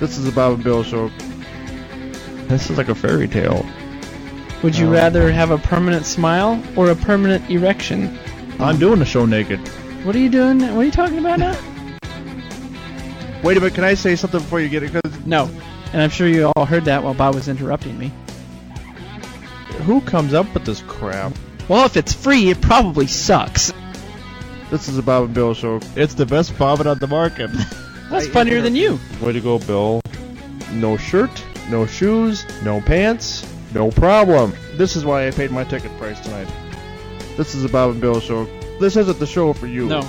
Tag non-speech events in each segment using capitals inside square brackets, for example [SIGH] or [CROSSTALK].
This is a Bob and Bill Show. This is like a fairy tale. Would you Um, rather have a permanent smile or a permanent erection? I'm doing the show naked. What are you doing? What are you talking about now? [LAUGHS] Wait a minute, can I say something before you get it? Because No. And I'm sure you all heard that while Bob was interrupting me. who comes up with this crap? Well, if it's free, it probably sucks. This is a Bob and Bill Show. It's the best bobbin on the market. [LAUGHS] That's funnier than you. Way to go, Bill. No shirt, no shoes, no pants, no problem. This is why I paid my ticket price tonight. This is the Bob and Bill Show. This isn't the show for you. No.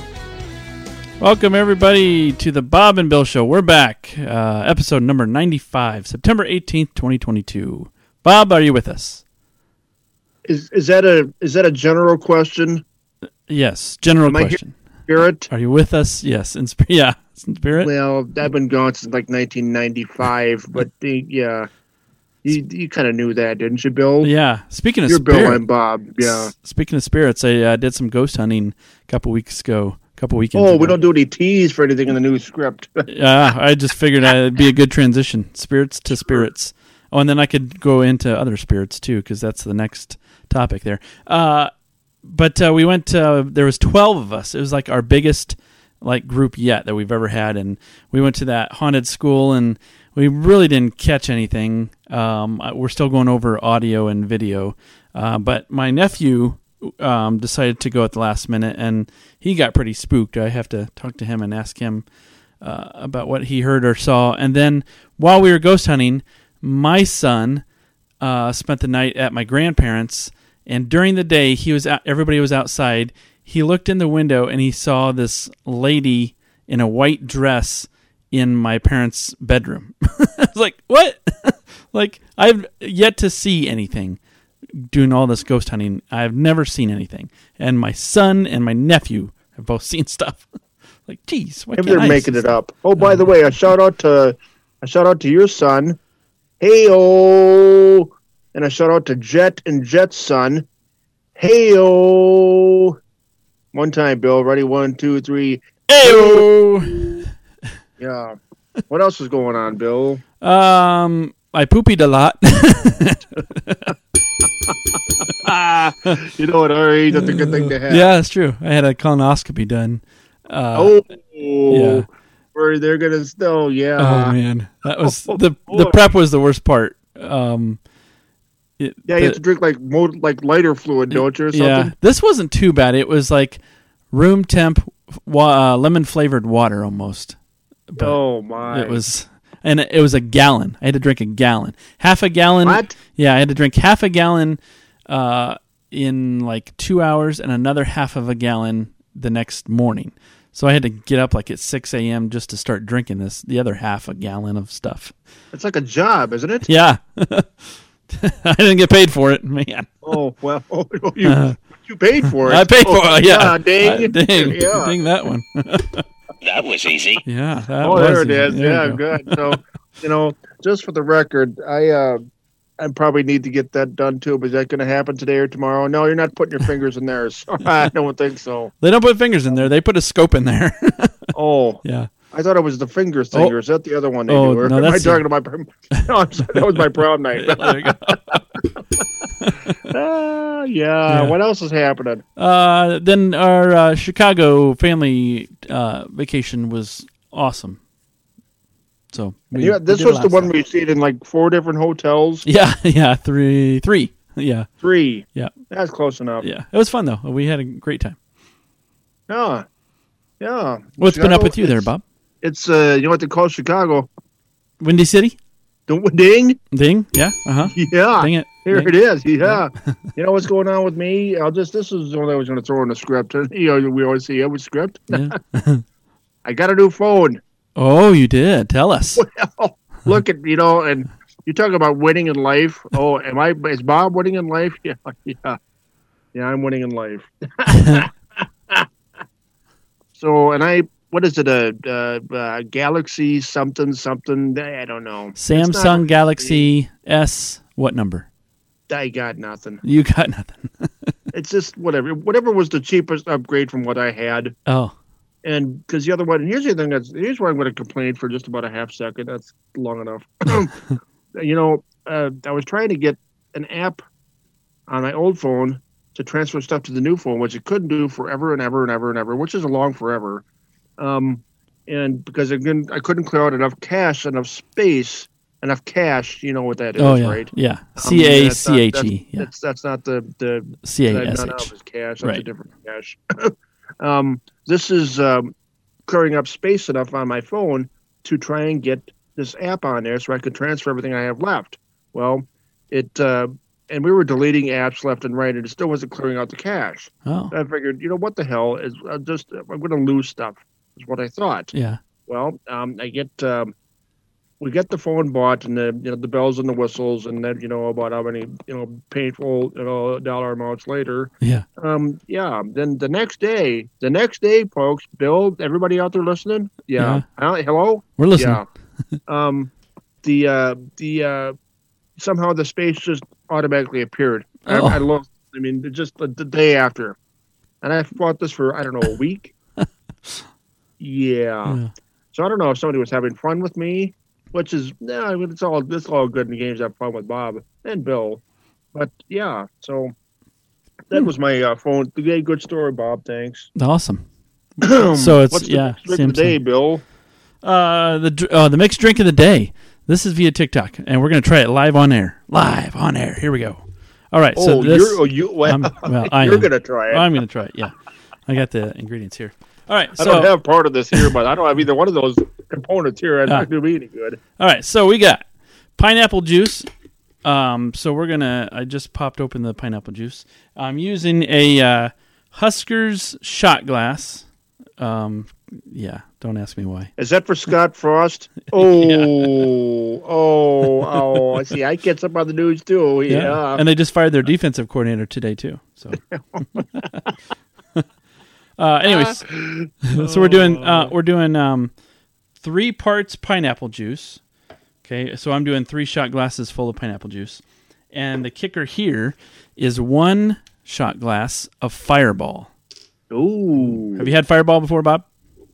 Welcome everybody to the Bob and Bill Show. We're back, uh, episode number ninety-five, September eighteenth, twenty twenty-two. Bob, are you with us? Is is that a is that a general question, Yes. General Am I question. Garrett? Are you with us? Yes. In spirit. Yeah. In spirit. Well, I've been gone since like 1995, [LAUGHS] but the, yeah, you you kind of knew that, didn't you, Bill? Yeah. Speaking of You're Bill, spirit, I'm Bob. Yeah. s- Speaking of spirits, I uh, did some ghost hunting a couple weeks ago. A couple weekends. Oh, ago. we don't do any teas for anything in the new script. [LAUGHS] Yeah, I just figured it'd be a good transition. Spirits to spirits. Oh, and then I could go into other spirits too, because that's the next topic there. Uh, but uh, we went. Uh, there was twelve of us. It was like our biggest like group yet that we've ever had, and we went to that haunted school, and we really didn't catch anything. Um, we're still going over audio and video, uh, but my nephew um, decided to go at the last minute, and he got pretty spooked. I have to talk to him and ask him uh, about what he heard or saw. And then while we were ghost hunting, my son uh, spent the night at my grandparents. And during the day, he was out, everybody was outside. He looked in the window and he saw this lady in a white dress in my parents' bedroom. [LAUGHS] I was like, "What?" [LAUGHS] like I've yet to see anything doing all this ghost hunting. I've never seen anything. And my son and my nephew have both [LAUGHS] seen stuff. like, geez, why can't they're I making it up. Oh, by the uh-huh. way, a shout out to a shout out to your son, hey and a shout out to Jet and Jet's son, hey One time, Bill. Ready? One, two, three. Ayo! [LAUGHS] Yeah. What else is going on, Bill? Um, I poopied a lot. [LAUGHS] You know what? Right, that's a good thing to have. yeah, that's true. I had a colonoscopy done. Uh, Oh, yeah. where they're gonna still, yeah. oh man, that was [LAUGHS] Oh, the the prep was the worst part. Um, it, yeah, you the- have to drink like mo- like lighter fluid, don't you, or something? Yeah, this wasn't too bad. It was like room temp, uh, lemon flavored water almost. But oh my! it was, and it was a gallon. I had to drink a gallon, half a gallon. What? Yeah, I had to drink half a gallon uh, in like two hours, and another half of a gallon the next morning. So I had to get up like at six a.m. just to start drinking this, the other half a gallon of stuff. It's like a job, isn't it? Yeah, [LAUGHS] [LAUGHS] I didn't get paid for it, man. Oh well, [LAUGHS] [LAUGHS] you you paid for it. I paid for Oh, it. Yeah, dang, Uh, ding, yeah. ding that one. That was easy. Yeah, that Oh, was there it easy. is. There Yeah, go. good. So, you know, just for the record, I uh, I probably need to get that done too. But is that going to happen today or tomorrow? No, you're not putting your fingers in there. So I don't think so. They don't put fingers in there. They put a scope in there. Oh, yeah. I thought it was the finger thing, or is that the other one they Oh, do? Or no, am I talking to my? [LAUGHS] No, I'm sorry, that was my prom night. [LAUGHS] There you go. [LAUGHS] Ah, yeah. Yeah. What else is happening? Uh, then our uh, Chicago family uh, vacation was awesome. So we, yeah, this was the one stuff. we stayed in like four different hotels. Yeah, yeah, three, three. Yeah, Three. Yeah. That's close enough. yeah. It was fun though. We had a great time. Yeah. Yeah. What's been up with you there, Bob? It's uh, you know what they call Chicago? Windy City? The ding. Ding? Yeah. Uh huh. Yeah. Dang it. Here Ding. it is. Yeah. you know what's going on with me? I'll just this is what I was going to throw in the script. [LAUGHS] You know, we always say every script. Yeah. [LAUGHS] I got a new phone. Oh, you did. Tell us. [LAUGHS] Well, look at you know, and you talk about winning in life. Oh, am I? Is Bob winning in life? Yeah, yeah, yeah. I'm winning in life. so, and I, what is it? A, uh uh Galaxy something something? I don't know. It's not- Samsung Galaxy S. What number? I got nothing. You got nothing. [LAUGHS] It's just whatever. Whatever was the cheapest upgrade from what I had. Oh, and because the other one, and here's the thing that's here's where I'm going to complain for just about a half second. That's long enough. [LAUGHS] you know, uh, I was trying to get an app on my old phone to transfer stuff to the new phone, which it couldn't do forever and ever and ever and ever, which is a long forever. Um, and because again, I couldn't clear out enough cash, enough space, enough cash. You know what that is, oh yeah, right? yeah. C A C H E. Yeah. That's that's not the the C A S H. that S none H. of is cache. That's a Right. different cache. [LAUGHS] um, this is um, clearing up space enough on my phone to try and get this app on there so I could transfer everything I have left. Well, it uh, and we were deleting apps left and right, and it still wasn't clearing out the cache. Oh, I figured, you know, what the hell is uh, just I'm going to lose stuff. Is what I thought. yeah. Well, um, I get um, we get the phone bought and the you know the bells and the whistles and then you know about how many you know painful you know dollar amounts later. Yeah. Um, yeah. Then the next day, the next day, folks, Bill, everybody out there listening, yeah. Uh, hello. We're listening. Yeah. um, the uh, the uh, somehow the space just automatically appeared. Oh. I, I lost. I mean, just the, the day after, and I fought this for I don't know a week. [LAUGHS] yeah. Yeah. So I don't know if somebody was having fun with me, which is no, I mean it's all it's all good in the games. Have fun with Bob and Bill, but yeah. So that Hmm. was my uh, phone. Yeah, good story, Bob. Thanks. Awesome. [CLEARS THROAT] So it's- What's the yeah, drink the day, same. Bill. Uh, the uh, the mixed drink of the day. This is via TikTok, and we're gonna try it live on air. Live on air. Here we go. All right. Oh, so this, you're oh, you. Well, well, [LAUGHS] I you're am. gonna try it. I'm gonna try it. Yeah, I got the ingredients here. All right. I don't have part of this here, but I don't have either one of those components here. It's Ah. not gonna be any good. All right, so we got pineapple juice. Um, so we're gonna. I just popped open the pineapple juice. I'm using a uh, Huskers shot glass. Um, yeah, don't ask me why. Is that for Scott [LAUGHS] Frost? [LAUGHS] Oh, oh, oh! I see. I get some on the news too. Yeah. and they just fired their defensive coordinator today too. So, [LAUGHS] uh, anyways, [LAUGHS] so we're doing uh, we're doing um, three parts pineapple juice. Okay, so I'm doing three shot glasses full of pineapple juice, and the kicker here is one shot glass of Fireball. Ooh. Have you had Fireball before, Bob?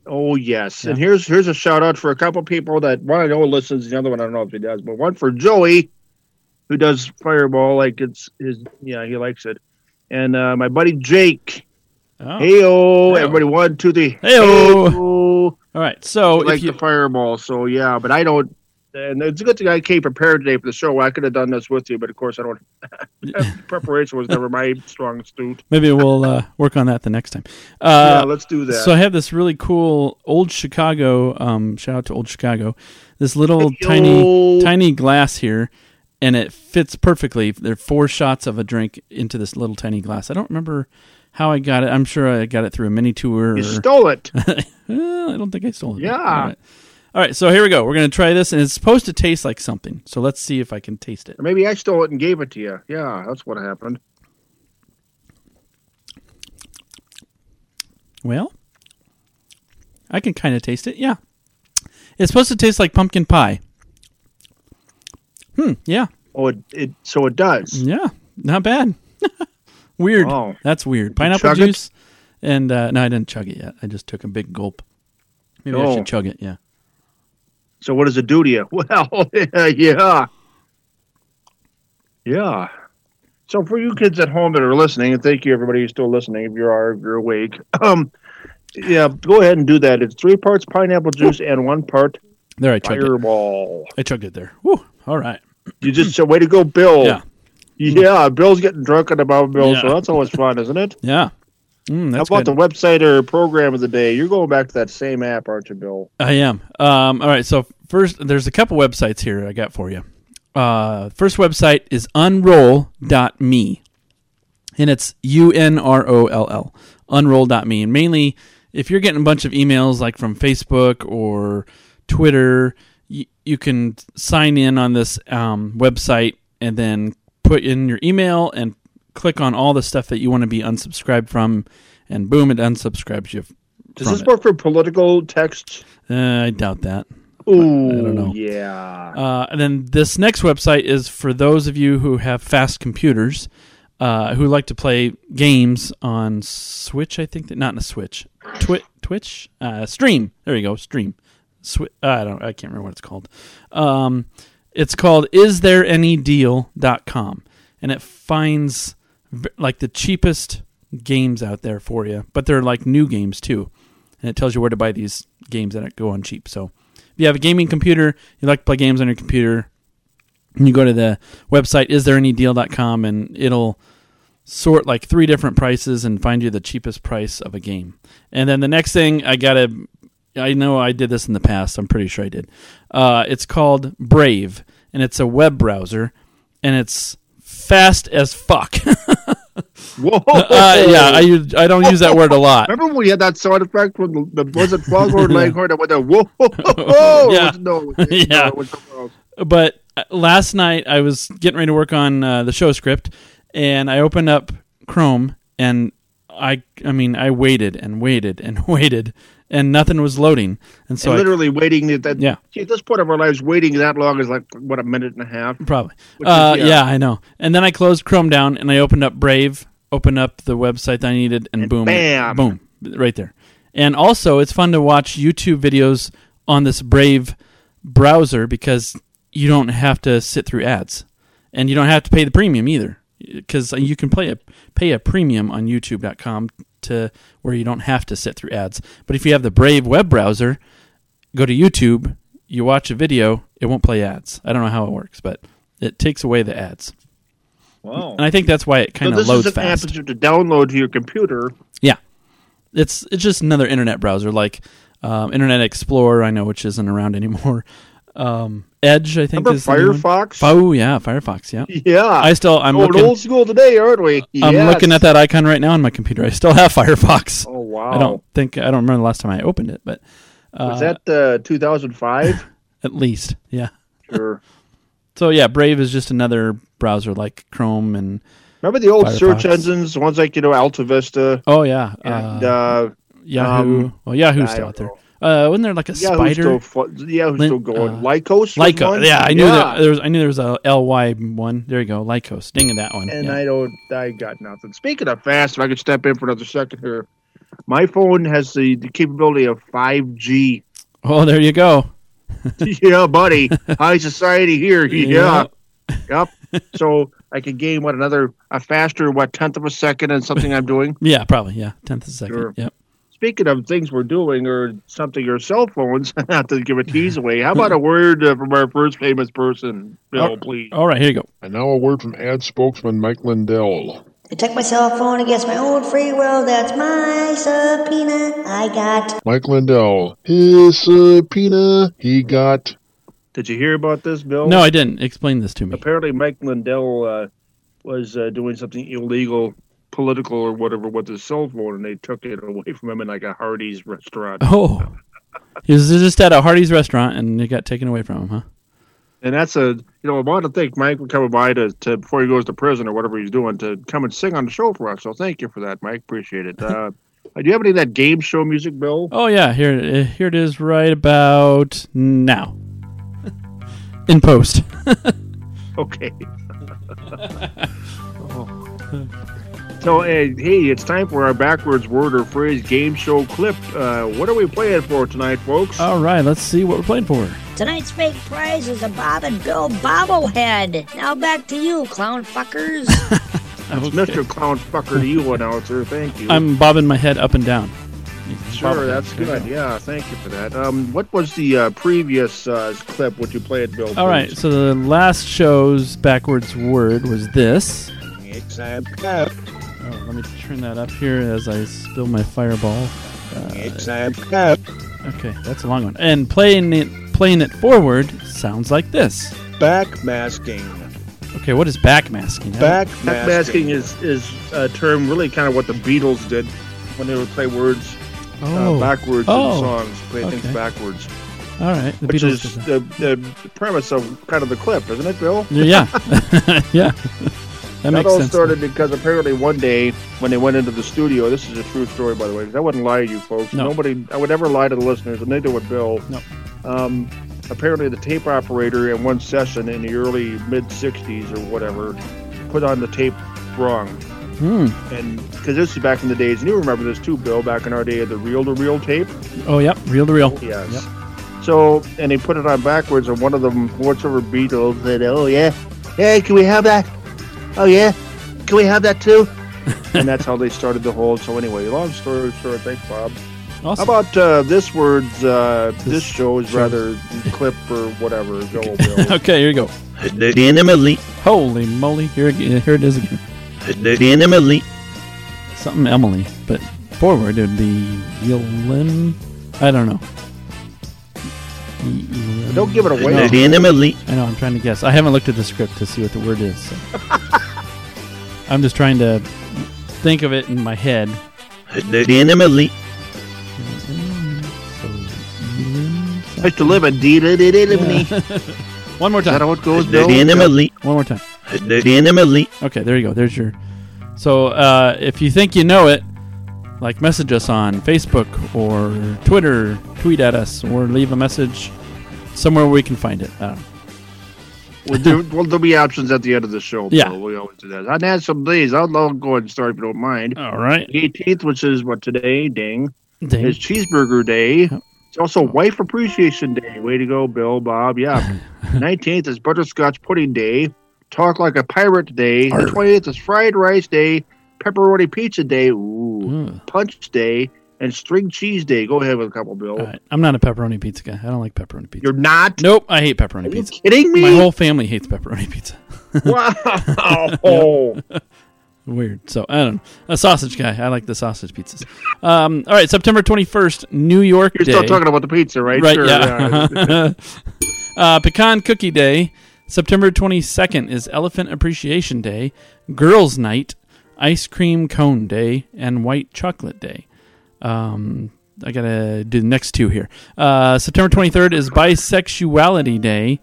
Oh yes, and here's here's a shout out for a couple people that one I know listens, the other one I don't know if he does, but one for Joey, who does Fireball like it's his yeah he likes it, and uh, my buddy Jake. Oh. Heyo, Heyo. everybody, one, two, three. Heyo. Heyo. All right, so like if you the Fireball, so yeah, but I don't. And it's a good thing I came prepared today for the show. I could have done this with you, but of course I don't. [LAUGHS] [LAUGHS] preparation was never my strong suit. maybe we'll uh, [LAUGHS] work on that the next time. yeah, Uh, let's do that. So I have this really cool old Chicago. Um, shout out to old Chicago. This little Heyo. tiny tiny glass here, and it fits perfectly. There are four shots of a drink into this little tiny glass. I don't remember how I got it. I'm sure I got it through a mini tour. you [LAUGHS] stole it. Well, I don't think I stole it. Yeah. All right. All right, so here we go. We're gonna try this, and it's supposed to taste like something. So let's see if I can taste it. Or maybe I stole it and gave it to you. Yeah, that's what happened. Well, I can kind of taste it. Yeah, it's supposed to taste like pumpkin pie. Hmm. Yeah. Oh, it, it so it does. Yeah, not bad. [LAUGHS] weird. Oh. That's weird. Pineapple chug it? juice, and uh, no, I didn't chug it yet. I just took a big gulp. Maybe I Oh. should chug it. Yeah. So what does it do to you? [LAUGHS] Well, [LAUGHS] yeah, yeah. So for you kids at home that are listening, and thank you everybody who's still listening. If you are, if you're awake, [CLEARS THROAT] um, yeah, go ahead and do that. It's three parts pineapple juice and one part There, I chugged it. fireball. I chugged it there. Whew. All right. You just so way to go, Bill. Yeah. Yeah, Bill's getting drunk on the about Bill, so that's always fun, isn't it? Yeah. Mm, How about good. the website or program of the day? You're going back to that same app, aren't you, Bill? I am. Um, all right. So first, there's a couple websites here I got for you. Uh, first website is unroll.me, and it's U N R O L L. Unroll.me, and mainly if you're getting a bunch of emails like from Facebook or Twitter, you, you can sign in on this um, website and then put in your email and click on all the stuff that you want to be unsubscribed from, and boom, it unsubscribes you. Does this it. work for political texts? Uh, I doubt that. Ooh, don't know. Yeah. Uh, and then this next website is for those of you who have fast computers. uh, who like to play games on Switch. I think that not in a Switch, Twi- Twitch, uh, Stream. There you go, Stream. Swi- I don't. I can't remember what it's called. Um, it's called isthereanydeal.com and it finds like the cheapest games out there for you, but they're like new games too. And it tells you where to buy these games that go on cheap. So if you have a gaming computer, you like to play games on your computer, you go to the website isthereanydeal.com and it'll sort like three different prices and find you the cheapest price of a game. And then the next thing I got to I know I did this in the past. I'm pretty sure I did. Uh, it's called Brave, and it's a web browser, and it's fast as fuck. [LAUGHS] Whoa! uh, yeah, I use, I don't use that word a lot. Remember when we had that sound effect when the, the was it Foghorn [LAUGHS] Leghorn that went there? Whoa! [LAUGHS] Yeah. No, Yeah. no, it was something else. But uh, last night I was getting ready to work on uh, the show script, and I opened up Chrome, and I I mean I waited and waited and waited, and nothing was loading, and so and I, literally waiting at that. Yeah. At this point of our lives, waiting that long is like what a minute and a half. Probably. Which is- Uh, yeah. yeah. I know. And then I closed Chrome down and I opened up Brave, opened up the website that I needed, and, And boom, bam. boom, right there. And also, it's fun to watch YouTube videos on this Brave browser because you don't have to sit through ads, and you don't have to pay the premium either, because you can play a pay a premium on YouTube.com to where you don't have to sit through ads. But if you have the Brave web browser, go to YouTube, you watch a video, it won't play ads. I don't know how it works, but it takes away the ads. Wow. And I think that's why it So kind of this loads is an app fast. that you have to download to your computer. Yeah, it's it's just another internet browser like um, Internet Explorer, I know, which isn't around anymore. [LAUGHS] Um, Edge, I think, Remember is the new one. Firefox? Oh yeah, Firefox. Yeah, yeah. I still I'm oh, looking old school today, aren't we? I'm looking at that icon right now on my computer. I still have [LAUGHS] Firefox. Oh wow! I don't think I don't remember the last time I opened it, but uh, Was that uh, 2005? [LAUGHS] at least yeah. sure. [LAUGHS] So yeah, Brave is just another browser like Chrome and Remember the old search engines, the ones like you know Alta Vista oh yeah, and uh, uh, Yahoo. um, well, Yahoo's still out there. know. Uh, wasn't there like a Yahoo's spider? still fu- Yahoo's Lin- still going. uh, Lycos, Lycos. Yeah, I knew that there was. I knew there was a ly one. There you go, Lycos. Ding of that one. And yeah. I don't. I got nothing. Speaking of fast, if I could step in for another second here, my phone has the, the capability of 5G. oh, there you go. [LAUGHS] [LAUGHS] yeah, buddy. High society here. Yeah. Yep. So I could gain what another a faster what tenth of a second and something I'm doing. [LAUGHS] Yeah, probably. Yeah, tenth of a second. Sure. Yep. Speaking of things we're doing or something your cell phones, [LAUGHS] not to give a tease away. How about a word uh, from our first famous person, Bill, Oh. please? All right, here you go. And now a word from ad spokesman Mike Lindell. I took my cell phone against my own free will. That's my subpoena. I got. Mike Lindell, his subpoena he got. Did you hear about this, Bill? No, I didn't. Explain this to me. Apparently, Mike Lindell uh, was uh, doing something illegal, political or whatever, with his cell phone, and they took it away from him in like a Hardee's restaurant. [LAUGHS] Oh, he was just at a Hardee's restaurant and it got taken away from him, huh? And that's a you know I want to thank Mike for coming by to, to before he goes to prison or whatever he's doing to come and sing on the show for us. So thank you for that, Mike. Appreciate it. [LAUGHS] Uh, do you have any of that game show music, Bill? Oh yeah, here uh, here it is right about now. In post. [LAUGHS] Okay. So uh, hey, it's time for our backwards word or phrase game show clip. Uh, what are we playing for tonight, folks? All right, let's see what we're playing for. Tonight's fake prize is a Bob and Bill bobblehead. Now back to you, clown fuckers. [LAUGHS] It's Mr. Clown Fucker to you, announcer. Thank you. I'm bobbing my head up and down. Sure, that's good. Yeah, thank you for that. Um, what was the uh, previous uh, clip? Would you play it, Bill? All right, please? so the last show's backwards word was this. Oh, let me turn that up here as I spill my fireball. Uh, okay, that's a long one. And playing it playing it forward sounds like this. Backmasking. Okay, what is backmasking? I don't- Backmasking is is a term really kind of what the Beatles did when they would play words Oh, uh, backwards Oh, in songs, play things backwards, all right. The which Beatles is did that. the, the premise of kind of the clip, isn't it, Bill? Yeah, [LAUGHS] yeah. [LAUGHS] that That all sense. started because apparently one day when they went into the studio, this is a true story by the way, 'cause I wouldn't lie to you folks. No. Nobody, I would never lie to the listeners, and neither would Bill. No. Um, apparently, the tape operator in one session in the early mid '60s or whatever put on the tape wrong, Hmm. And because this is back in the days, and you remember this too, Bill, back in our day of the reel to reel tape. Oh, yep. Reel to reel. Yes. So, and they put it on backwards, and one of them, whatsoever Beatles, said, "Oh yeah, hey, can we have that? Oh yeah, can we have that too?" [LAUGHS] and that's how they started the whole. So anyway, long story short, thanks, Bob. How about uh, this word's? Uh, this, This show is rather clip or whatever. Go, Bill. [LAUGHS] okay, here you go. Legitimately. Holy moly. Here, it- here it is again. Legitimately. Something Emily, but forward it would be Yelin. I don't know. Y- Don't give it away. No. Legitimately. I know, I'm trying to guess. I haven't looked at the script to see what the word is. So. [LAUGHS] I'm just trying to think of it in my head. Legitimately. So, Yelin- I used to live in D. [LAUGHS] [LAUGHS] One more Is that time. how it goes, Bill? Legitimately. One more time. Legitimately. Okay, there you go. There's your. So uh, if you think you know it, like message us on Facebook or Twitter, tweet at us, or leave a message somewhere where we can find it. Well, there, [LAUGHS] well, there'll be options at the end of the show. Yeah. Bill. We always do that. On some days, I'll, I'll go ahead and start if you don't mind. All right. The 18th, which is what today, ding, Dang. is Cheeseburger Day. It's also Wife Appreciation Day. Way to go, Bill, Bob. Yeah. [LAUGHS] 19th is Butterscotch Pudding Day. Talk Like a Pirate Day. The 20th is Fried Rice Day. Pepperoni Pizza Day. Ooh. Ugh. Punch Day. And String Cheese Day. Go ahead with a couple, Bill. All right. I'm not a pepperoni pizza guy. I don't like pepperoni pizza. You're not? nope, I hate pepperoni Are you pizza. kidding me? My whole family hates pepperoni pizza. [LAUGHS] wow. Weird. So I don't know. A sausage guy. I like the sausage pizzas. Um, all right, September 21st, New York You're Day. still talking about the pizza, right? Right, Sure, yeah. [LAUGHS] uh, Pecan Cookie Day. September 22nd is Elephant Appreciation Day, Girls' Night, Ice Cream Cone Day, and White Chocolate Day. Um, I gotta do the next two here. Uh, September 23rd is Bisexuality Day,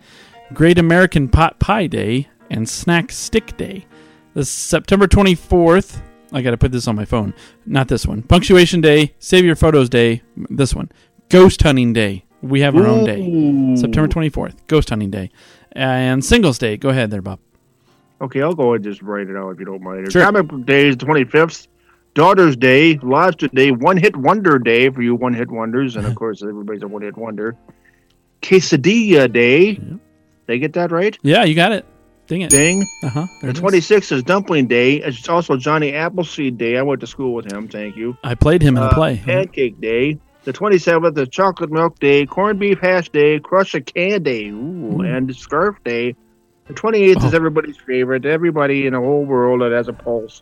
Great American Pot Pie Day, and Snack Stick Day. The September 24th, I gotta put this on my phone. Not this one. Punctuation Day, Save Your Photos Day, this one. Ghost Hunting Day. We have our own day. September 24th, Ghost Hunting Day. And Singles Day. Go ahead there, Bob. Okay, I'll go ahead and just write it out if you don't mind. Sure. Comic Day is 25th. Daughter's Day, Lobster Day, One Hit Wonder Day for you one hit wonders. And of [LAUGHS] course, everybody's a one hit wonder. Quesadilla Day. Yep. They get that right? Yeah, you got it. Ding it. Ding. Uh huh. The 26th is Dumpling Day. It's also Johnny Appleseed Day. I went to school with him. Thank you. I played him in the Uh, play. Pancake Day. The 27th is Chocolate Milk Day, Corned Beef Hash Day, Crush a Can Day, ooh, Mm. and Scarf Day. The 28th is Oh. everybody's favorite. Everybody in the whole world that has a pulse.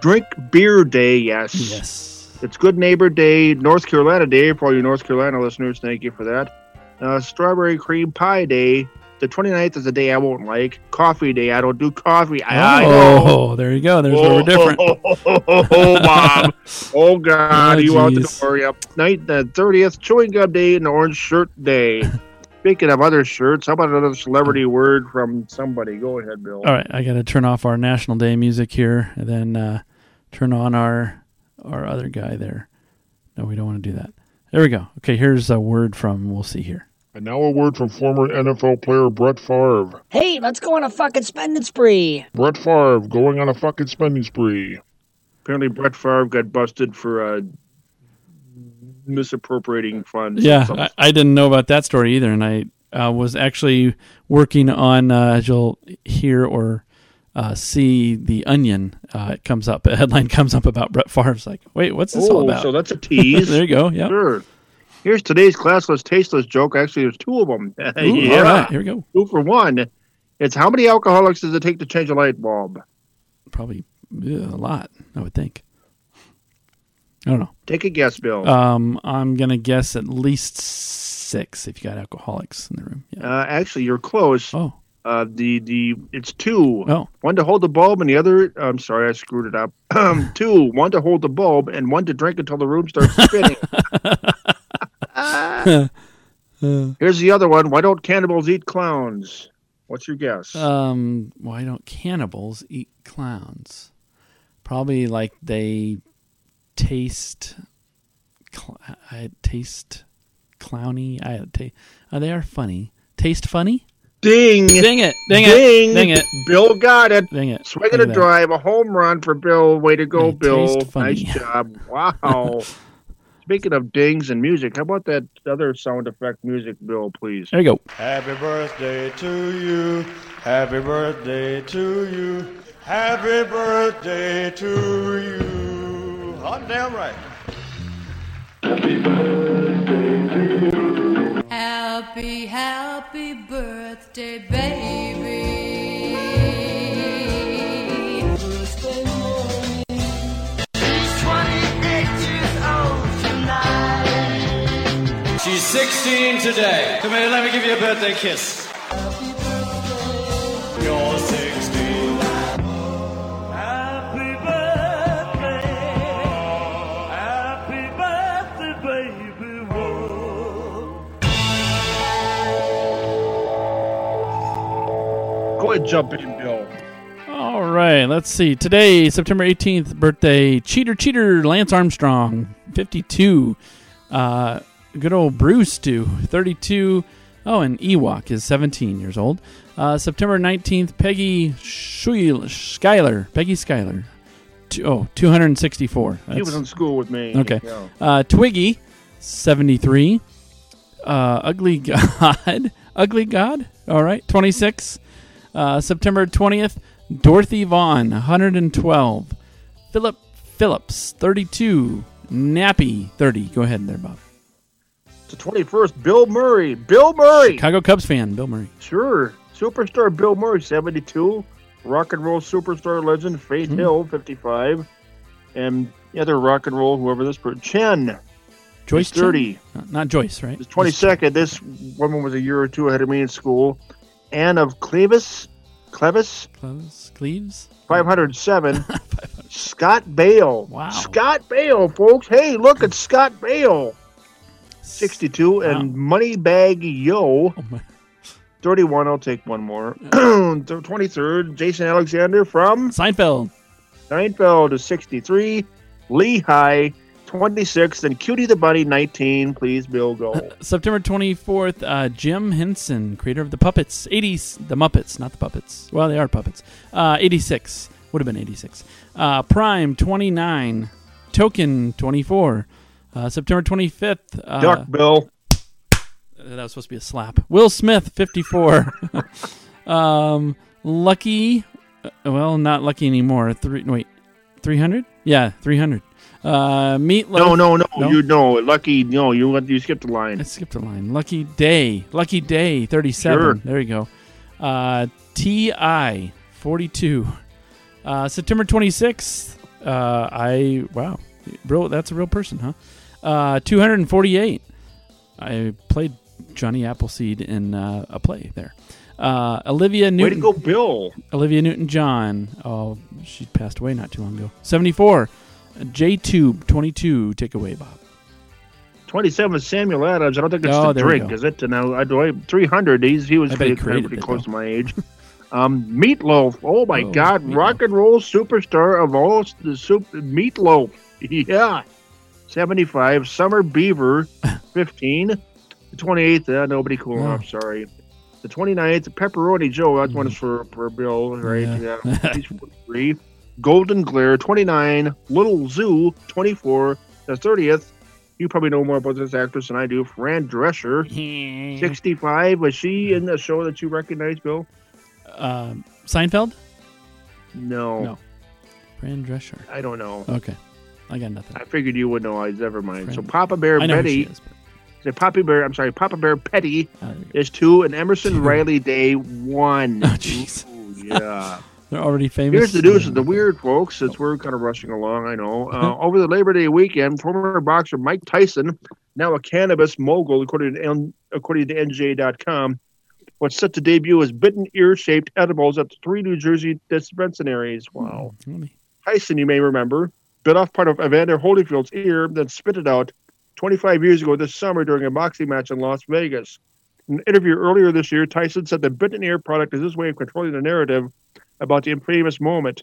Drink Beer Day, yes. Yes. It's Good Neighbor Day, North Carolina Day for all you North Carolina listeners. Thank you for that. Uh, Strawberry Cream Pie Day. The 29th is a day I won't like. Coffee Day. I don't do coffee. I, I. Oh, there you go. There's where we're different. [LAUGHS] Oh, oh, oh, oh, Bob. Oh, God. Oh, you out the door. Yep. Night, the 30th, Chewing Gum Day and Orange Shirt Day. [LAUGHS] Speaking of other shirts, how about another celebrity word from somebody? Go ahead, Bill. All right, I got to turn off our National Day music here, and then uh, turn on our our other guy there. No, we don't want to do that. There we go. Okay, here's a word from. We'll see here. And now a word from former NFL player Brett Favre. Hey, let's go on a fucking spending spree. Brett Favre going on a fucking spending spree. Apparently, Brett Favre got busted for uh, misappropriating funds. Yeah, I, I didn't know about that story either, and I uh, was actually working on, uh, as you'll hear or uh, see, the Onion. Uh, it comes up, a headline [LAUGHS] comes up about Brett Favre's. Like, wait, what's this all oh, about? so that's a tease. [LAUGHS] there you go. Yeah. Sure. Here's today's classless, tasteless joke. Actually, there's two of them. [LAUGHS] Ooh, yeah. All right, here we go. Two for one. It's how many alcoholics does it take to change a light bulb? Probably yeah, a lot, I would think. I don't know. Take a guess, Bill. Um, I'm gonna guess at least six if you got alcoholics in the room. Yeah. Uh, actually, you're close. oh, Uh, the the it's two. oh, One to hold the bulb, and the other. I'm sorry, I screwed it up. Um, [LAUGHS] two. One to hold the bulb, and one to drink until the room starts spinning. [LAUGHS] [LAUGHS] Here's the other one. Why don't cannibals eat clowns? What's your guess? um, why don't cannibals eat clowns? Probably like they taste. Cl- I taste clowny. I ta- uh, they are funny. Taste funny. Ding. Ding it! Dang Ding. it! Dang it! Bill got it. Ding it! Swinging Look a drive, a home run for Bill. Way to go, They Bill. taste funny. Nice [LAUGHS] job. Wow. Speaking of dings and music, how about that other sound effect music, Bill, please? There you go. Happy birthday to you. Happy birthday to you. Happy birthday to you. Hot damn right. Happy, happy birthday, baby. Birthday morning. She's 28 years old tonight. She's 16 today. Come here, let me give you a birthday kiss. Right, let's see. Today, September 18th, birthday, Cheater Cheater Lance Armstrong, 52. Uh, good old Bruce, too, 32. Oh, and Ewok is 17 years old. Uh, September 19th, Peggy Schuil- Schuyler. Peggy Schuyler. Two, oh, 264. He was in school with me. Okay. Yeah. Uh, Twiggy, 73. Uh, Ugly [LAUGHS] God. Ugly God? All right. 26. Uh, September 20th, Dorothy Vaughan, 112. Philip Phillips, 32. Nappy, 30. Go ahead there, Bob. The 21st, Bill Murray. Bill Murray. Chicago Cubs fan, Bill Murray. Sure. Superstar Bill Murray, 72. Rock and roll superstar legend Faith Hmm. Hill, 55. And the other rock and roll, whoever this person, Chen, Joyce is 30. Chen? Uh, Not Joyce, right? The 22nd, this woman was a year or two ahead of me in school. Anne of Clevis, Clevis, Cleves? Cleves? 507. [LAUGHS] Scott Bale. Wow. Scott Bale, folks. Hey, look at Scott Bale. 62. And Moneybagg Yo, Oh, my. 31. I'll take one more. The [CLEARS THROAT] 23rd, Jason Alexander from Seinfeld. Seinfeld is 63. Lehigh, 26. And Cutie the Bunny, 19. Please, Bill, go. September 24th, uh, Jim Henson, creator of the Puppets. 80s, the Muppets, not the Puppets. Well, they are puppets. Uh, 86. Would have been 86. Uh, Prime, 29. Token, 24. Uh, September 25th. Uh, Duck, Bill. that was supposed to be a slap. Will Smith, 54. [LAUGHS] um, Lucky, uh, well, not Lucky anymore. Three, wait, 300? Yeah, 300. Uh, Meatloaf. No, no, no, No? You know, lucky. No, you you skipped the I line. skipped a line. Lucky Day. Lucky Day, 37. Sure. There you go. Uh, T.I., 42. Uh, September 26th. Uh, I, wow. Real, that's a real person, huh? Uh, 248. I played Johnny Appleseed in uh, a play there. Uh, Olivia Newton. Way to go, Bill. Olivia Newton John. Oh, she passed away not too long ago. 74. J Tube 22. Take away, Bob. 27 Samuel Adams. I don't think it's Oh, the drink, is it? Now, I do I, 300. He's, he was pretty, pretty close though. to my age. Um, Meatloaf. Oh, my Oh, God. Meatloaf. Rock and roll superstar of all the soup. Meatloaf. [LAUGHS] Yeah. 75. Summer Beaver. [LAUGHS] 15. The 28th. Uh, nobody cool Oh. enough. Sorry. The 29th. Pepperoni Joe. That one is for, for Bill, right? Yeah. Yeah. He's [LAUGHS] 43. Golden Glare. 29. Little Zoo. 24. The 30th. You probably know more about this actress than I do. Fran Drescher, [LAUGHS] 65. Was she in the show that you recognize, Bill? Um, Seinfeld? No. No. Fran Drescher. I don't know. Okay. I got nothing. I figured you would know. I never mind. So Papa Bear I know who she Betty, is, but, Papa Bear, I'm sorry, Papa Bear Petty uh, is two, and Emerson Riley Day one. [LAUGHS] Oh, jeez. Yeah. [LAUGHS] they're already famous. Here's the news of the weird, folks, since we're kind of rushing along, I know. Uh, over the Labor Day weekend, former boxer Mike Tyson, now a cannabis mogul, according to, N- according to NJ.com, was set to debut as bitten ear shaped edibles at three New Jersey dispensaries. Wow. Let me- Tyson, you may remember, bit off part of Evander Holyfield's ear, then spit it out 25 years ago this summer during a boxing match in Las Vegas. In an interview earlier this year, Tyson said the bitten ear product is his way of controlling the narrative about the infamous moment.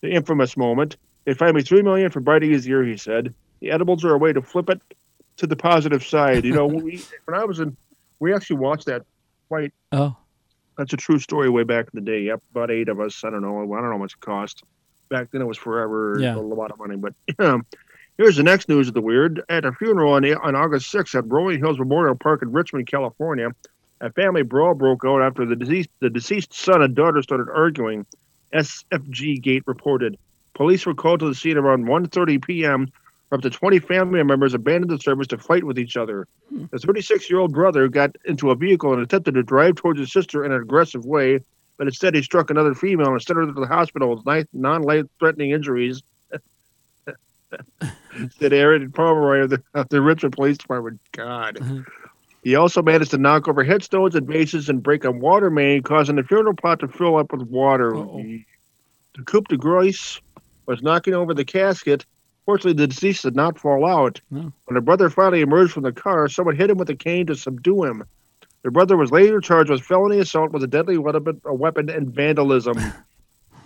The infamous moment. They fined me three million for biting his ear, he said. The edibles are a way to flip it to the positive side. You know, [LAUGHS] we, when I was in, we actually watched that fight Oh, That's a true story. Way back in the day, yep, about eight of us. I don't know. I don't know how much it cost. Back then, it was forever. Yeah. a lot of money. But [CLEARS THROAT] um, here's the next news of the weird. At a funeral on, on August 6th at Rolling Hills Memorial Park in Richmond, California, a family brawl broke out after the deceased the deceased son and daughter started arguing. SFG Gate reported. Police were called to the scene around 1:30 p.m. Up to 20 family members abandoned the service to fight with each other. Hmm. The 36 year old brother got into a vehicle and attempted to drive towards his sister in an aggressive way, but instead he struck another female and sent her to the hospital with non life threatening injuries. [LAUGHS] Said Aaron Pomeroy of the, of the Richmond Police Department. God. Mm-hmm. He also managed to knock over headstones and vases and break a water main, causing the funeral plot to fill up with water. The, the coup de grace was knocking over the casket. Fortunately, the deceased did not fall out. No. When the brother finally emerged from the car, someone hit him with a cane to subdue him. The brother was later charged with felony assault with a deadly weapon, a weapon and vandalism. [LAUGHS]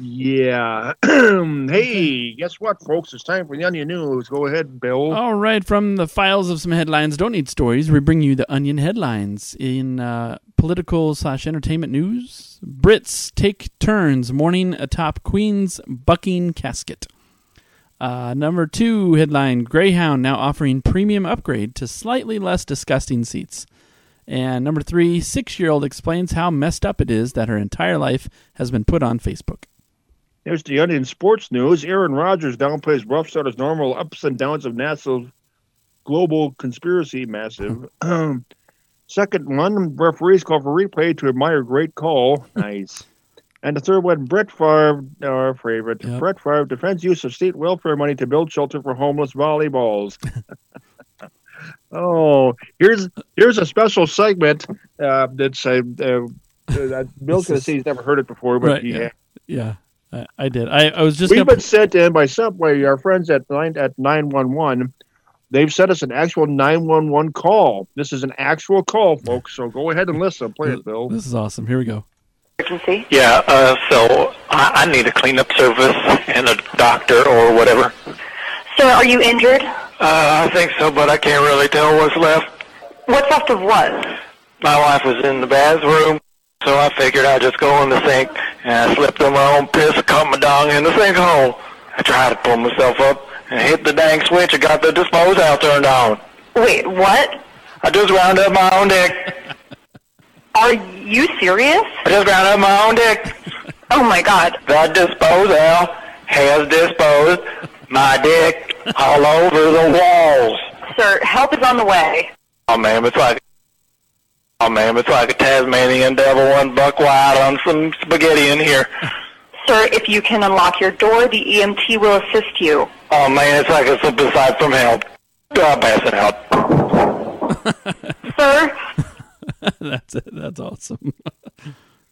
yeah. [CLEARS THROAT] hey, guess what, folks? It's time for the Onion News. Go ahead, Bill. All right, from the files of some headlines, don't need stories. We bring you the Onion headlines in uh, political slash entertainment news. Brits take turns mourning atop Queen's bucking casket. Uh, number two headline: Greyhound now offering premium upgrade to slightly less disgusting seats. And number three: six-year-old explains how messed up it is that her entire life has been put on Facebook. Here's the Onion Sports News. Aaron Rodgers downplays rough start as normal ups and downs of NASA's global conspiracy massive. [CLEARS THROAT] Second one, referees call for replay to admire great call. [LAUGHS] Nice. and the third one, Brett Favre, our favorite. Yep. Brett Favre defends use of state welfare money to build shelter for homeless volleyballs. [LAUGHS] oh, here's here's a special segment uh, that's uh, uh, Bill's going to say he's never heard it before, but Right, he yeah. Yeah, I, I did. I, I was just We've gonna been sent in by Subway. Our friends at nine at nine one one. They've sent us an actual nine one one call. This is an actual call, folks. So go ahead and listen. Play it, Bill. This is awesome. Here we go. Yeah, uh, so I, I need a cleanup service and a doctor or whatever. Sir, are you injured? Uh, I think so, but I can't really tell what's left. What's left of what? My wife was in the bathroom, so I figured I'd just go in the sink, and I slipped on my own piss, caught my dong in the sinkhole. I tried to pull myself up and hit the dang switch and got the disposal turned on. Wait, what? I just ground up my own dick. [LAUGHS] Are you serious? I just ground up my own dick. Oh my god. The disposal has disposed my dick all over the walls. Sir, help is on the way. Oh, ma'am, it's like, oh, ma'am, it's like a Tasmanian devil one buck wild on some spaghetti in here. Sir, if you can unlock your door, the EMT will assist you. Oh, man, it's like a slip aside from help. God, pass it out. Sir, [LAUGHS] That's it. That's awesome. [LAUGHS]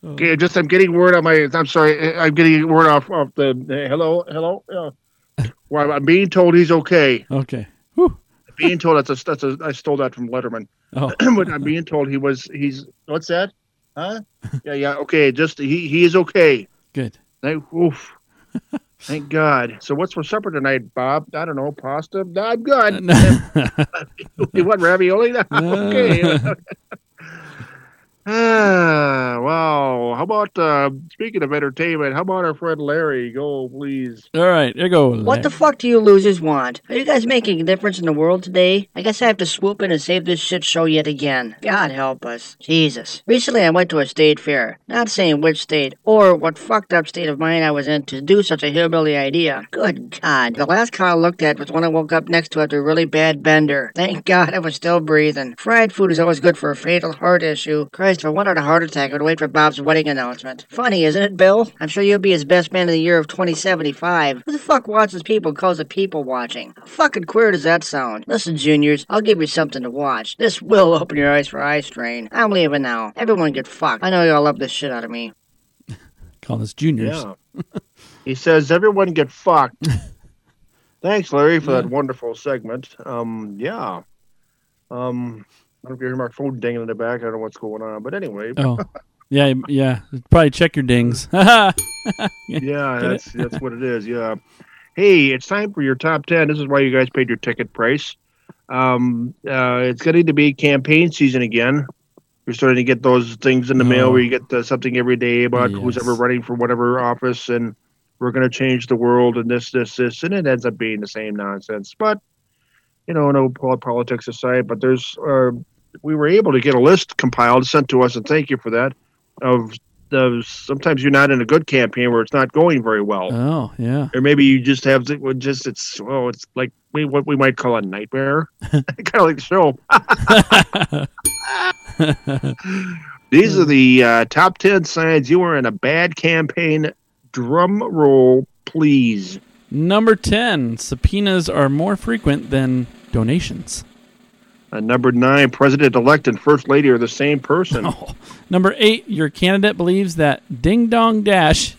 Okay, just I'm getting word on my. I'm sorry. I'm getting word off off the. uh, hello, hello. Uh, well, I'm being told he's okay. Okay. Being told that's a that's a. I stole that from Letterman. Oh. [CLEARS THROAT] but I'm being told he was. He's. What's that? Huh? Yeah, yeah. Okay, just he he is okay. Good. Thank, oof. Thank God. So what's for supper tonight, Bob? I don't know. Pasta. No, I'm good. [LAUGHS] [LAUGHS] you want ravioli? [LAUGHS] okay. Ah, wow. How about uh, speaking of entertainment? How about our friend Larry? Go, please. All right, here you go. What the fuck do you losers want? Are you guys making a difference in the world today? I guess I have to swoop in and save this shit show yet again. God help us. Jesus. Recently I went to a state fair. Not saying which state or what fucked up state of mind I was in to do such a hillbilly idea. Good God. The last car I looked at was when I woke up next to after a really bad bender. Thank God I was still breathing. Fried food is always good for a fatal heart issue. Christ, if I wanted a heart attack, I would wait for Bob's wedding announcement. Funny, isn't it, Bill? I'm sure you'll be his best man of the year of 2075. Who the fuck watches people and calls it people watching? How fucking queer does that sound? Listen, juniors, I'll give you something to watch. This will open your eyes for eye strain. I'm leaving now. Everyone get fucked. I know y'all love this shit out of me. [LAUGHS] Call us juniors. Yeah. he says everyone get fucked. [LAUGHS] Thanks, Larry, for that wonderful segment. Um, yeah. Um, I don't know if you hear my phone dinging in the back. I don't know what's going on, but anyway. Oh, [LAUGHS] yeah, yeah. Probably check your dings. [LAUGHS] yeah, that's that's what it is. Yeah. Hey, it's time for your top ten. This is why you guys paid your ticket price. Um, uh, it's getting to be campaign season again. You're starting to get those things in the mail Oh. where you get uh, something every day about who's ever running for whatever office and we're going to change the world and this, this, this, and it ends up being the same nonsense. But you know, no pol- politics aside, but there's uh, we were able to get a list compiled sent to us, and thank you for that. Of the sometimes you're not in a good campaign where it's not going very well, Oh, yeah. or maybe you just have well, just it's oh it's like we, what we might call a nightmare, [LAUGHS] [LAUGHS] kind of like the show. [LAUGHS] These are the uh, top 10 signs you are in a bad campaign. Drum roll, please. Number 10, subpoenas are more frequent than donations. Uh, number nine, president elect and first lady are the same person. [LAUGHS] Number 8, your candidate believes that Ding Dong Dash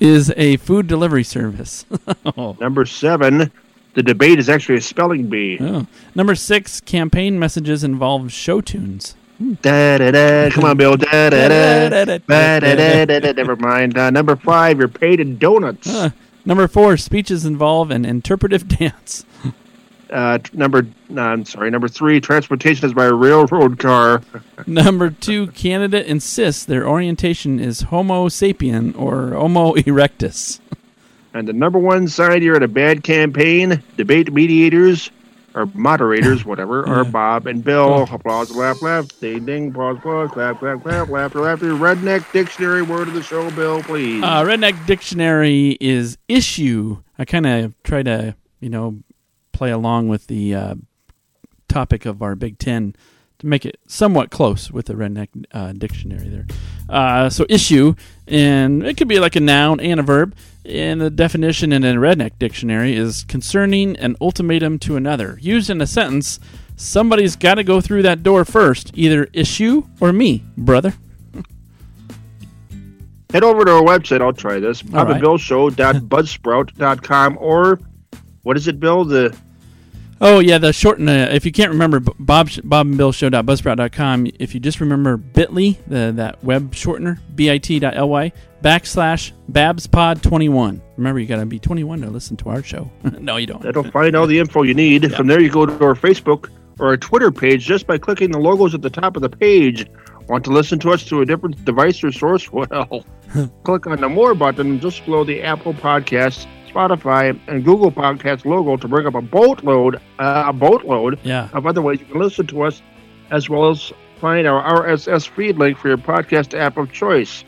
is a food delivery service. [LAUGHS] oh. Number seven, the debate is actually a spelling bee. Oh. Number 6, campaign messages involve show tunes. Da, da, da. Come on, Bill. Da, da, da. [LAUGHS] Da, da, da, da, da. Never mind. Uh, number five, you're paid in donuts. Uh, number 4, speeches involve an interpretive dance. Uh, number, no, I'm sorry. Number three, transportation is by railroad car. [LAUGHS] Number 2, candidate insists their orientation is Homo sapien or Homo erectus. [LAUGHS] And the number one sign you're in a bad campaign, debate mediators or moderators, [LAUGHS] whatever, are Bob and Bill. Applause, laugh, laugh, ding, ding, pause, pause, clap, clap, clap, laughter, laughter. Redneck dictionary word of the show, Bill, please. Uh, Redneck Dictionary is issue. I kind of try to, you know, play along with the uh, topic of our Big Ten to make it somewhat close with the Redneck uh, Dictionary there. Uh, so issue, and it could be like a noun and a verb. And the definition in a Redneck Dictionary is concerning an ultimatum to another. Used in a sentence, somebody's got to go through that door first, either issue or me, brother. Head over to our website. I'll try this. All right. BobandBillShow.buzzsprout.com or what is it, Bill? The Oh yeah, the shorten. Uh, if you can't remember, Bob Bob and Bill Show.buzzsprout.com. If you just remember Bitly, the that web shortener, bit.ly backslash BabsPod21. Remember, you got to be 21 to listen to our show. [LAUGHS] no, you don't. That'll find all the info you need. From there, you go to our Facebook or our Twitter page just by clicking the logos at the top of the page. Want to listen to us through a different device or source? [LAUGHS] Well, [LAUGHS] click on the More button just below the Apple Podcasts, Spotify, and Google Podcast logo to bring up a boatload, uh, a boatload Yeah. of other ways you can listen to us, as well as find our RSS feed link for your podcast app of choice.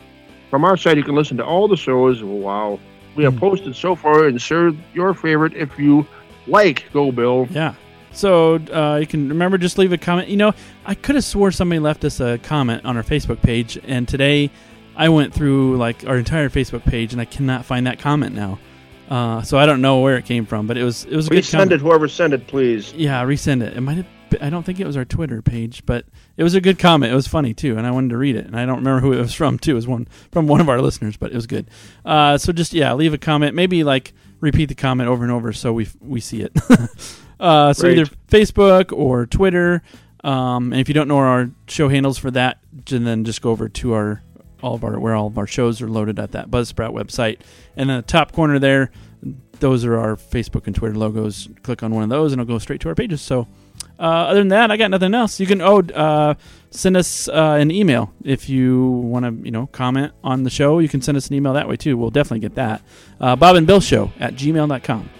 From our side, you can listen to all the shows. Wow. We have posted so far and share your favorite if you like. Go, Bill. Yeah. So uh, you can remember just leave a comment. You know, I could have swore somebody left us a comment on our Facebook page, and today I went through like our entire Facebook page, and I cannot find that comment now. Uh, so I don't know where it came from, but it was it was a good Resend it, whoever sent it, please. Yeah, resend it. It might have. Been, I don't think it was our Twitter page, but it was a good comment. It was funny too, and I wanted to read it. And I don't remember who it was from too. It was one from one of our listeners, but it was good. Uh, so just yeah, leave a comment. Maybe like repeat the comment over and over so we we see it. [LAUGHS] uh, so Right. either Facebook or Twitter. Um, and if you don't know our show handles for that, then just go over to our all of our where all of our shows are loaded at that Buzzsprout website, and in the top corner there, those are our Facebook and Twitter logos. Click on one of those, and it'll go straight to our pages. So, uh, other than that, I got nothing else. You can oh uh, send us uh, an email if you want to you know comment on the show. You can send us an email that way too. We'll definitely get that. Uh, Bob and Bill Show at gmail.com.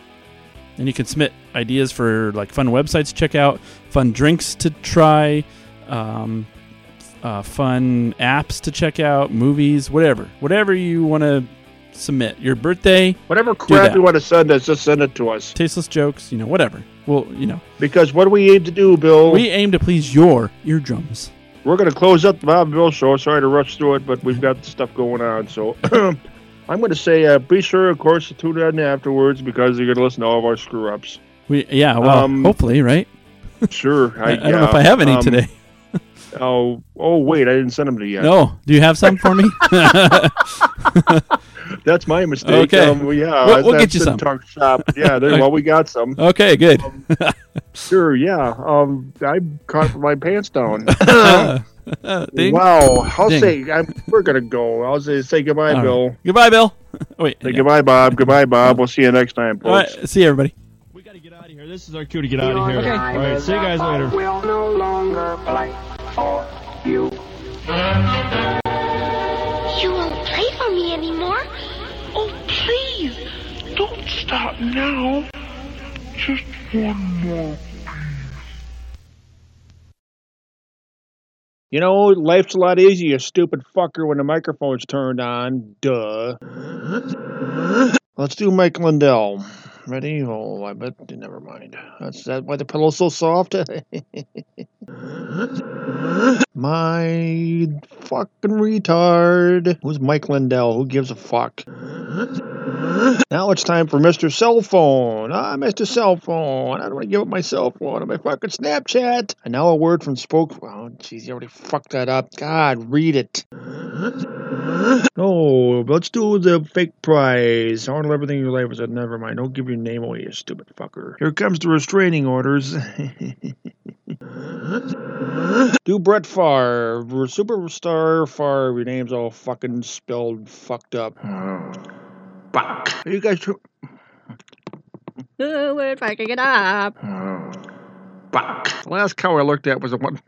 And you can submit ideas for like fun websites to check out, fun drinks to try, um, uh, fun apps to check out, movies, whatever, whatever you want to submit. Your birthday, Whatever crap you want to send us, just send it to us. tasteless jokes, you know, whatever. Well, you know, Because what do we aim to do, Bill? we aim to please your eardrums. We're going to close up the Bob and Bill show. Sorry to rush through it, but we've got stuff going on. So [CLEARS THROAT] I'm going to say uh, be sure, of course, to tune in afterwards because you're going to listen to all of our screw ups. We yeah, well, Um, hopefully, right? Sure. I, [LAUGHS] I don't know if I have any um, today. Oh, oh, wait, I didn't send them to you yet. No, do you have some for me? [LAUGHS] [LAUGHS] That's my mistake. Okay. Um, well, yeah, We'll- we'll get you some. Talk shop. Yeah, there, well, we got some. okay, good. Sure, yeah. Um, I caught my pants down. [LAUGHS] Ding. wow. I'll Ding. say I'm, we're gonna go. I'll say say goodbye, All right. Bill. Goodbye, Bill. Wait. Say yeah. goodbye, Bob. Goodbye, Bob. We'll see you next time, All folks. right. See you, everybody. We gotta get out of here. This is our cue to get out of here. Okay. All right, see you guys later. will no longer fight for you. You won't play for me anymore? Oh, please, don't stop now. Just one more. You know, life's a lot easier, stupid fucker, when the microphone's turned on. Duh. Let's do Mike Lindell. Ready? Oh, I bet. Never mind. That's that. Why the pillow's so soft? [LAUGHS] My fucking retard. Who's Mike Lindell? Who gives a fuck? Now it's time for Mr. Cell Phone. Ah, Mr. Cell Phone. I don't want to give up my cell phone on my fucking Snapchat. And now a word from spoke. Oh, jeez, you already fucked that up. God, read it. No, let's do the fake prize. Handle everything in your life. I said, never mind. Don't give your name away, you stupid fucker. Here comes the restraining orders. [LAUGHS] do Brett Favre. Superstar Favre. Your name's all fucking spelled fucked up. Oh, fuck. Are you guys... Tr- Oh, we're fucking it up. Oh, fuck. The last cow I looked at was the one.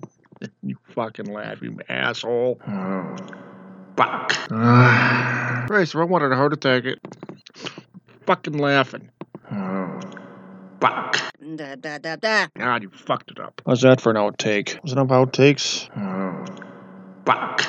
[LAUGHS] you fucking laugh, you asshole. Oh, fuck. Christ, if I wanted a heart attack, it. Fucking laughing. Fuck. Da, da, da, da. God, you fucked it up. How's that for an outtake? Was it enough outtakes? Fuck.